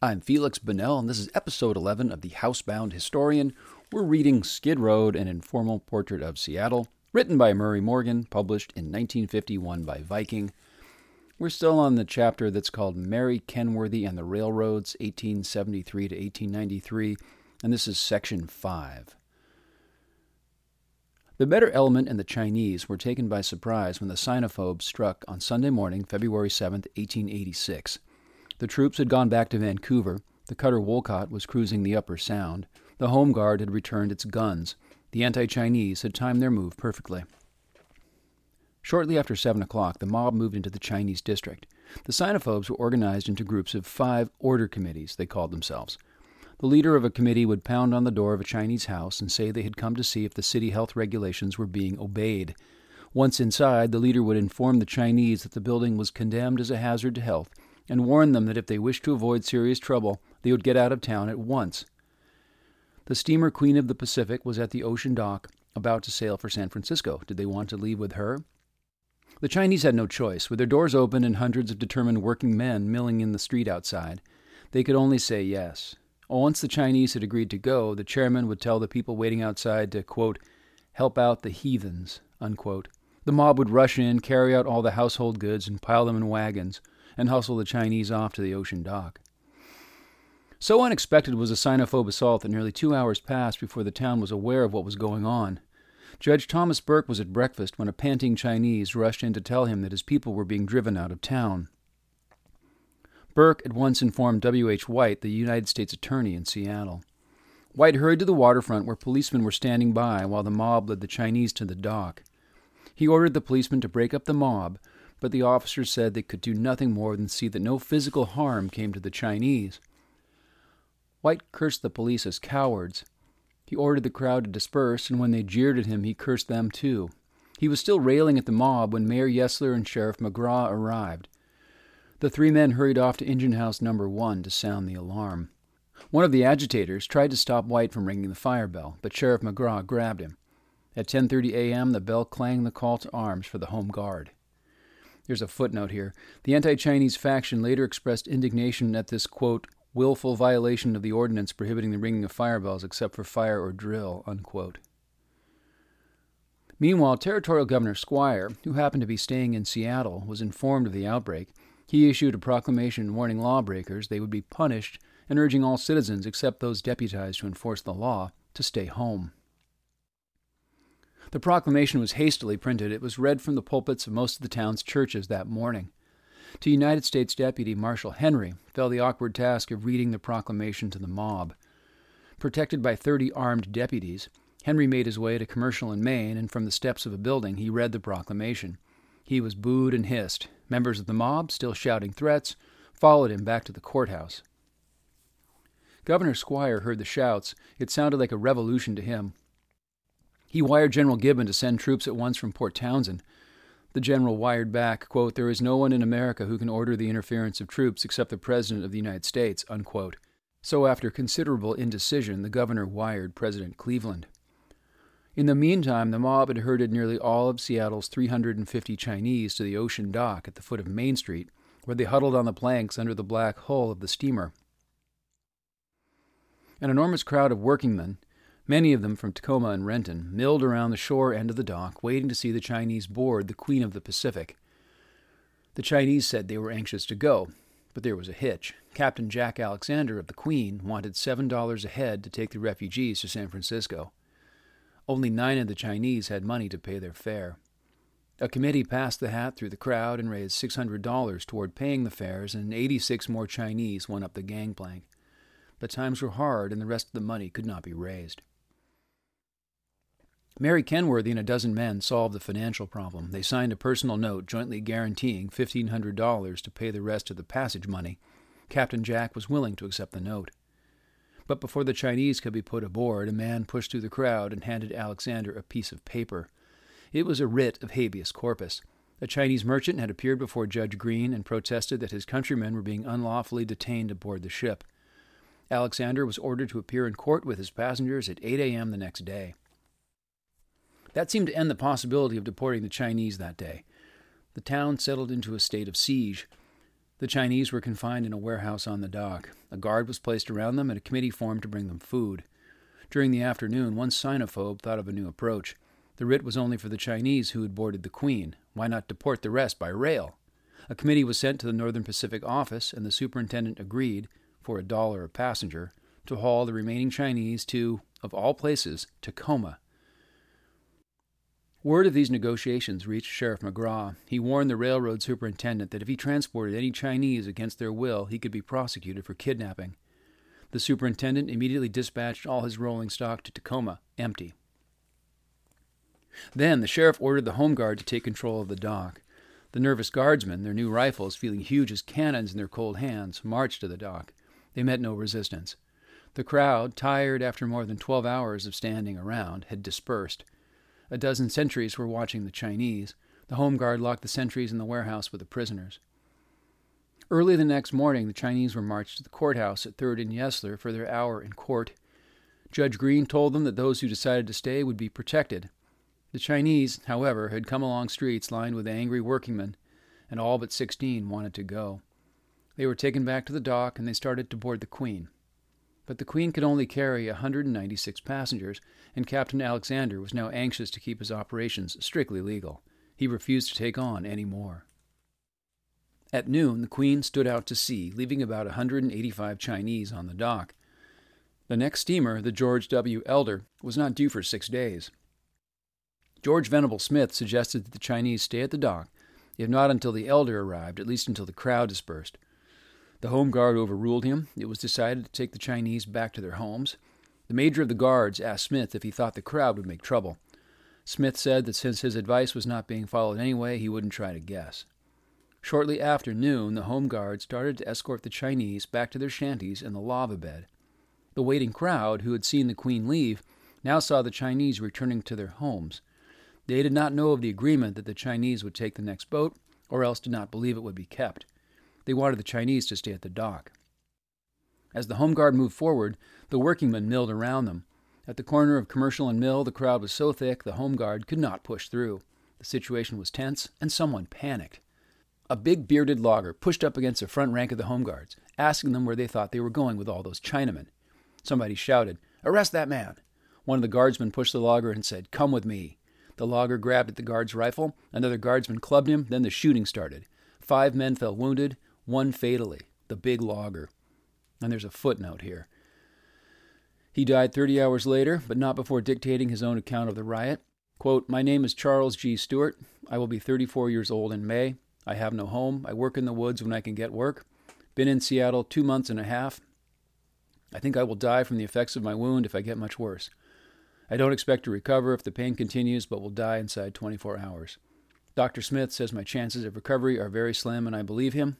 I'm Felix Bonnell, and this is episode 11 of The Housebound Historian. We're reading Skid Road, an informal portrait of Seattle, written by Murray Morgan, published in 1951 by Viking. We're still on the chapter that's called Mary Kenworthy and the Railroads, 1873 to 1893, and this is section 5. The better element and the Chinese were taken by surprise when the Sinophobes struck on Sunday morning, February 7, 1886. The troops had gone back to Vancouver. The cutter Wolcott was cruising the Upper Sound. The Home Guard had returned its guns. The anti Chinese had timed their move perfectly. Shortly after seven o'clock, the mob moved into the Chinese district. The Sinophobes were organized into groups of five order committees, they called themselves. The leader of a committee would pound on the door of a Chinese house and say they had come to see if the city health regulations were being obeyed. Once inside, the leader would inform the Chinese that the building was condemned as a hazard to health and warned them that if they wished to avoid serious trouble, they would get out of town at once. The steamer Queen of the Pacific was at the ocean dock, about to sail for San Francisco. Did they want to leave with her? The Chinese had no choice. With their doors open and hundreds of determined working men milling in the street outside, they could only say yes. Once the Chinese had agreed to go, the chairman would tell the people waiting outside to, quote, help out the heathens, unquote. The mob would rush in, carry out all the household goods, and pile them in wagons and hustle the Chinese off to the ocean dock. So unexpected was the Sinophobe assault that nearly two hours passed before the town was aware of what was going on. Judge Thomas Burke was at breakfast when a panting Chinese rushed in to tell him that his people were being driven out of town. Burke at once informed W. H. White, the United States Attorney in Seattle. White hurried to the waterfront where policemen were standing by while the mob led the Chinese to the dock. He ordered the policemen to break up the mob, but the officers said they could do nothing more than see that no physical harm came to the Chinese. White cursed the police as cowards. He ordered the crowd to disperse, and when they jeered at him, he cursed them too. He was still railing at the mob when Mayor Yesler and Sheriff McGraw arrived. The three men hurried off to engine house number one to sound the alarm. One of the agitators tried to stop White from ringing the fire bell, but Sheriff McGraw grabbed him. At 10:30 a.m., the bell clanged the call to arms for the home guard. There's a footnote here. The anti Chinese faction later expressed indignation at this, quote, willful violation of the ordinance prohibiting the ringing of firebells except for fire or drill, unquote. Meanwhile, Territorial Governor Squire, who happened to be staying in Seattle, was informed of the outbreak. He issued a proclamation warning lawbreakers they would be punished and urging all citizens, except those deputized to enforce the law, to stay home. The proclamation was hastily printed. It was read from the pulpits of most of the town's churches that morning. To United States Deputy Marshal Henry fell the awkward task of reading the proclamation to the mob. Protected by 30 armed deputies, Henry made his way to Commercial in Main, and from the steps of a building he read the proclamation. He was booed and hissed. Members of the mob, still shouting threats, followed him back to the courthouse. Governor Squire heard the shouts. It sounded like a revolution to him. He wired General Gibbon to send troops at once from Port Townsend. The general wired back, quote, There is no one in America who can order the interference of troops except the President of the United States. Unquote. So, after considerable indecision, the governor wired President Cleveland. In the meantime, the mob had herded nearly all of Seattle's 350 Chinese to the ocean dock at the foot of Main Street, where they huddled on the planks under the black hull of the steamer. An enormous crowd of workingmen, Many of them from Tacoma and Renton milled around the shore end of the dock, waiting to see the Chinese board the Queen of the Pacific. The Chinese said they were anxious to go, but there was a hitch. Captain Jack Alexander of the Queen wanted $7 a head to take the refugees to San Francisco. Only nine of the Chinese had money to pay their fare. A committee passed the hat through the crowd and raised $600 toward paying the fares, and 86 more Chinese went up the gangplank. But times were hard, and the rest of the money could not be raised. Mary Kenworthy and a dozen men solved the financial problem. They signed a personal note jointly guaranteeing $1,500 to pay the rest of the passage money. Captain Jack was willing to accept the note. But before the Chinese could be put aboard, a man pushed through the crowd and handed Alexander a piece of paper. It was a writ of habeas corpus. A Chinese merchant had appeared before Judge Green and protested that his countrymen were being unlawfully detained aboard the ship. Alexander was ordered to appear in court with his passengers at 8 a.m. the next day. That seemed to end the possibility of deporting the Chinese that day. The town settled into a state of siege. The Chinese were confined in a warehouse on the dock. A guard was placed around them and a committee formed to bring them food. During the afternoon, one sinophobe thought of a new approach. The writ was only for the Chinese who had boarded the Queen. Why not deport the rest by rail? A committee was sent to the Northern Pacific office, and the superintendent agreed, for a dollar a passenger, to haul the remaining Chinese to, of all places, Tacoma. Word of these negotiations reached Sheriff McGraw. He warned the railroad superintendent that if he transported any Chinese against their will, he could be prosecuted for kidnapping. The superintendent immediately dispatched all his rolling stock to Tacoma, empty. Then the sheriff ordered the home guard to take control of the dock. The nervous guardsmen, their new rifles feeling huge as cannons in their cold hands, marched to the dock. They met no resistance. The crowd, tired after more than twelve hours of standing around, had dispersed. A dozen sentries were watching the Chinese. The home guard locked the sentries in the warehouse with the prisoners. Early the next morning, the Chinese were marched to the courthouse at 3rd and Yesler for their hour in court. Judge Green told them that those who decided to stay would be protected. The Chinese, however, had come along streets lined with angry workingmen, and all but 16 wanted to go. They were taken back to the dock and they started to board the Queen. But the Queen could only carry 196 passengers, and Captain Alexander was now anxious to keep his operations strictly legal. He refused to take on any more. At noon, the Queen stood out to sea, leaving about 185 Chinese on the dock. The next steamer, the George W. Elder, was not due for six days. George Venable Smith suggested that the Chinese stay at the dock, if not until the Elder arrived, at least until the crowd dispersed. The Home Guard overruled him. It was decided to take the Chinese back to their homes. The major of the guards asked Smith if he thought the crowd would make trouble. Smith said that since his advice was not being followed anyway, he wouldn't try to guess. Shortly after noon, the Home Guard started to escort the Chinese back to their shanties in the lava bed. The waiting crowd, who had seen the Queen leave, now saw the Chinese returning to their homes. They did not know of the agreement that the Chinese would take the next boat, or else did not believe it would be kept. They wanted the Chinese to stay at the dock. As the Home Guard moved forward, the workingmen milled around them. At the corner of Commercial and Mill, the crowd was so thick the Home Guard could not push through. The situation was tense, and someone panicked. A big bearded logger pushed up against the front rank of the Home Guards, asking them where they thought they were going with all those Chinamen. Somebody shouted, Arrest that man! One of the guardsmen pushed the logger and said, Come with me. The logger grabbed at the guard's rifle. Another guardsman clubbed him. Then the shooting started. Five men fell wounded one fatally, the big logger. And there's a footnote here. He died 30 hours later, but not before dictating his own account of the riot. Quote, My name is Charles G. Stewart. I will be 34 years old in May. I have no home. I work in the woods when I can get work. Been in Seattle two months and a half. I think I will die from the effects of my wound if I get much worse. I don't expect to recover if the pain continues, but will die inside 24 hours. Dr. Smith says my chances of recovery are very slim, and I believe him.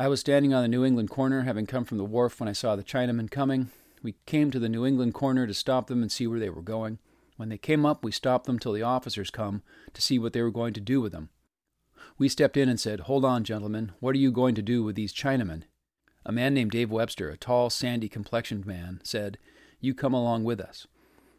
I was standing on the New England corner, having come from the wharf when I saw the Chinamen coming. We came to the New England corner to stop them and see where they were going. When they came up, we stopped them till the officers come to see what they were going to do with them. We stepped in and said, Hold on, gentlemen, what are you going to do with these Chinamen? A man named Dave Webster, a tall, sandy complexioned man, said, You come along with us.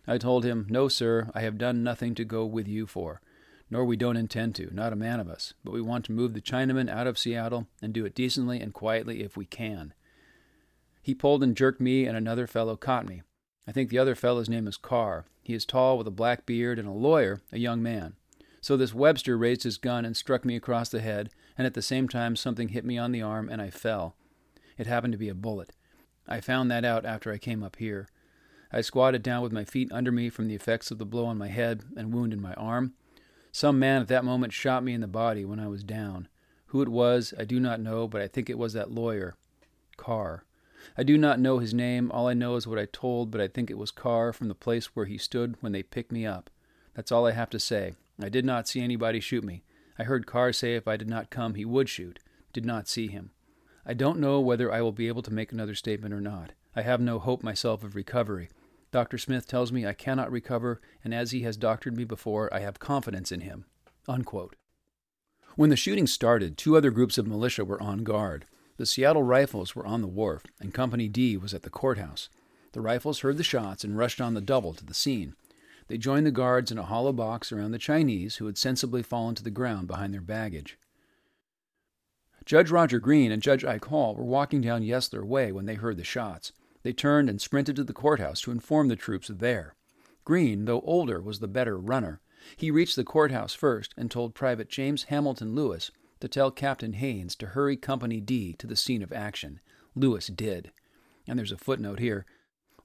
I told him, No, sir, I have done nothing to go with you for nor we don't intend to, not a man of us, but we want to move the Chinaman out of Seattle and do it decently and quietly if we can. He pulled and jerked me, and another fellow caught me. I think the other fellow's name is Carr. He is tall with a black beard and a lawyer, a young man. So this Webster raised his gun and struck me across the head, and at the same time something hit me on the arm and I fell. It happened to be a bullet. I found that out after I came up here. I squatted down with my feet under me from the effects of the blow on my head and wound in my arm, some man at that moment shot me in the body when I was down. Who it was, I do not know, but I think it was that lawyer, Carr. I do not know his name. All I know is what I told, but I think it was Carr from the place where he stood when they picked me up. That's all I have to say. I did not see anybody shoot me. I heard Carr say if I did not come, he would shoot. Did not see him. I don't know whether I will be able to make another statement or not. I have no hope myself of recovery. Dr. Smith tells me I cannot recover, and as he has doctored me before, I have confidence in him. Unquote. When the shooting started, two other groups of militia were on guard. The Seattle Rifles were on the wharf, and Company D was at the courthouse. The Rifles heard the shots and rushed on the double to the scene. They joined the guards in a hollow box around the Chinese, who had sensibly fallen to the ground behind their baggage. Judge Roger Green and Judge Ike Hall were walking down Yesler Way when they heard the shots. They turned and sprinted to the courthouse to inform the troops there. Green, though older, was the better runner. He reached the courthouse first and told Private James Hamilton Lewis to tell Captain Haines to hurry Company D to the scene of action. Lewis did. And there's a footnote here.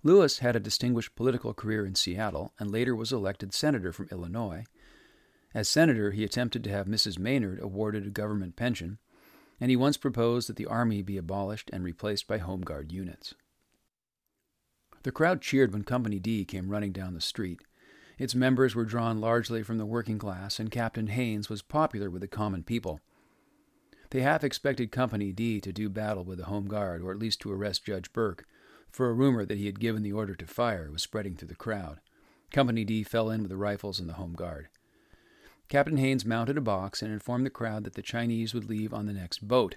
Lewis had a distinguished political career in Seattle and later was elected senator from Illinois. As senator, he attempted to have Mrs. Maynard awarded a government pension, and he once proposed that the Army be abolished and replaced by Home Guard units. The crowd cheered when Company D came running down the street. Its members were drawn largely from the working class, and Captain Haines was popular with the common people. They half expected Company D to do battle with the Home Guard, or at least to arrest Judge Burke, for a rumor that he had given the order to fire was spreading through the crowd. Company D fell in with the rifles and the Home Guard. Captain Haines mounted a box and informed the crowd that the Chinese would leave on the next boat.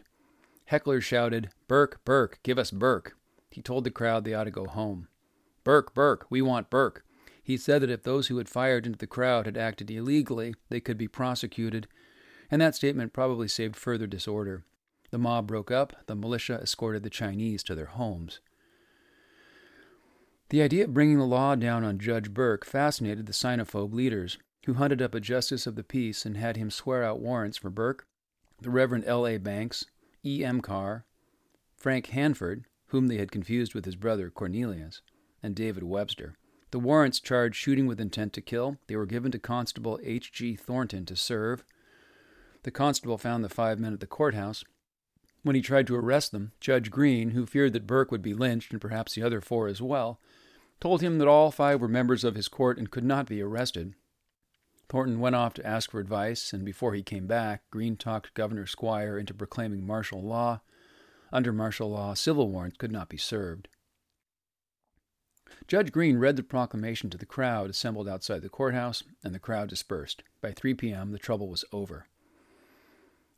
Hecklers shouted, Burke, Burke, give us Burke. He told the crowd they ought to go home. Burke, Burke, we want Burke. He said that if those who had fired into the crowd had acted illegally, they could be prosecuted, and that statement probably saved further disorder. The mob broke up, the militia escorted the Chinese to their homes. The idea of bringing the law down on Judge Burke fascinated the Sinophobe leaders, who hunted up a justice of the peace and had him swear out warrants for Burke, the Reverend L. A. Banks, E. M. Carr, Frank Hanford, whom they had confused with his brother Cornelius, and David Webster. The warrants charged shooting with intent to kill. They were given to Constable H. G. Thornton to serve. The constable found the five men at the courthouse. When he tried to arrest them, Judge Green, who feared that Burke would be lynched and perhaps the other four as well, told him that all five were members of his court and could not be arrested. Thornton went off to ask for advice, and before he came back, Green talked Governor Squire into proclaiming martial law. Under martial law, civil warrants could not be served. Judge Green read the proclamation to the crowd assembled outside the courthouse, and the crowd dispersed. By 3 p.m., the trouble was over.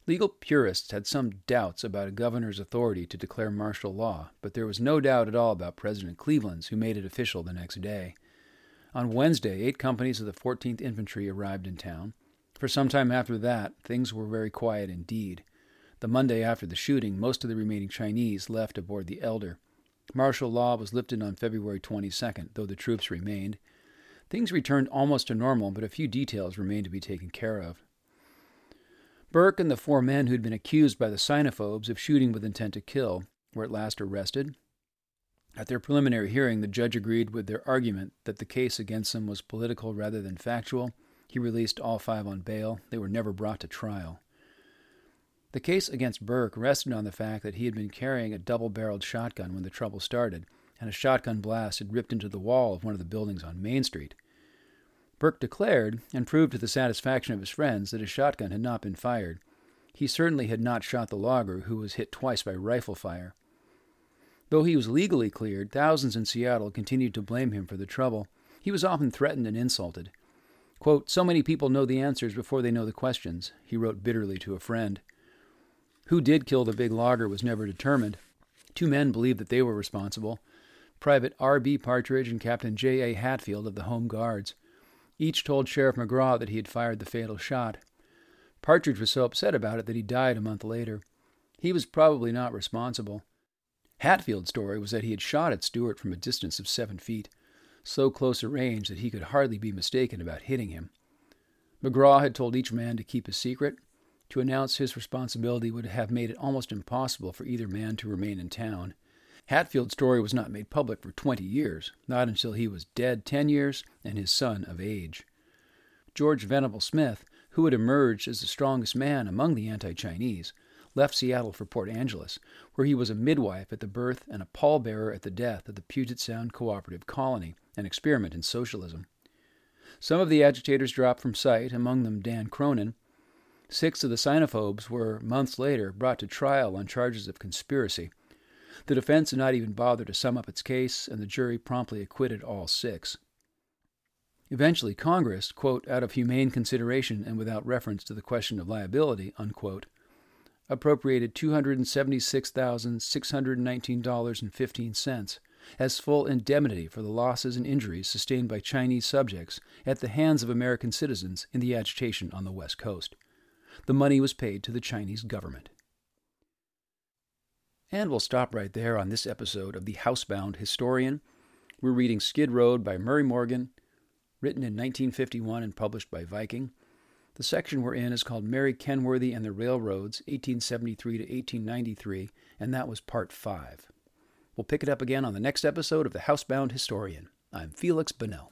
Legal purists had some doubts about a governor's authority to declare martial law, but there was no doubt at all about President Cleveland's, who made it official the next day. On Wednesday, eight companies of the 14th Infantry arrived in town. For some time after that, things were very quiet indeed. The Monday after the shooting, most of the remaining Chinese left aboard the Elder. Martial law was lifted on February 22nd, though the troops remained. Things returned almost to normal, but a few details remained to be taken care of. Burke and the four men who'd been accused by the Sinophobes of shooting with intent to kill were at last arrested. At their preliminary hearing, the judge agreed with their argument that the case against them was political rather than factual. He released all five on bail. They were never brought to trial. The case against Burke rested on the fact that he had been carrying a double barreled shotgun when the trouble started, and a shotgun blast had ripped into the wall of one of the buildings on Main Street. Burke declared, and proved to the satisfaction of his friends, that his shotgun had not been fired. He certainly had not shot the logger, who was hit twice by rifle fire. Though he was legally cleared, thousands in Seattle continued to blame him for the trouble. He was often threatened and insulted. Quote, so many people know the answers before they know the questions, he wrote bitterly to a friend. Who did kill the big logger was never determined. Two men believed that they were responsible Private R.B. Partridge and Captain J.A. Hatfield of the Home Guards. Each told Sheriff McGraw that he had fired the fatal shot. Partridge was so upset about it that he died a month later. He was probably not responsible. Hatfield's story was that he had shot at Stewart from a distance of seven feet, so close a range that he could hardly be mistaken about hitting him. McGraw had told each man to keep a secret. To announce his responsibility would have made it almost impossible for either man to remain in town. Hatfield's story was not made public for 20 years, not until he was dead 10 years and his son of age. George Venable Smith, who had emerged as the strongest man among the anti Chinese, left Seattle for Port Angeles, where he was a midwife at the birth and a pallbearer at the death of the Puget Sound Cooperative Colony, an experiment in socialism. Some of the agitators dropped from sight, among them Dan Cronin. Six of the Sinophobes were, months later, brought to trial on charges of conspiracy. The defense did not even bother to sum up its case, and the jury promptly acquitted all six. Eventually, Congress, quote, out of humane consideration and without reference to the question of liability, unquote, appropriated $276,619.15 as full indemnity for the losses and injuries sustained by Chinese subjects at the hands of American citizens in the agitation on the West Coast. The money was paid to the Chinese government. And we'll stop right there on this episode of The Housebound Historian. We're reading Skid Road by Murray Morgan, written in 1951 and published by Viking. The section we're in is called Mary Kenworthy and the Railroads, 1873 to 1893, and that was part five. We'll pick it up again on the next episode of The Housebound Historian. I'm Felix Bonneau.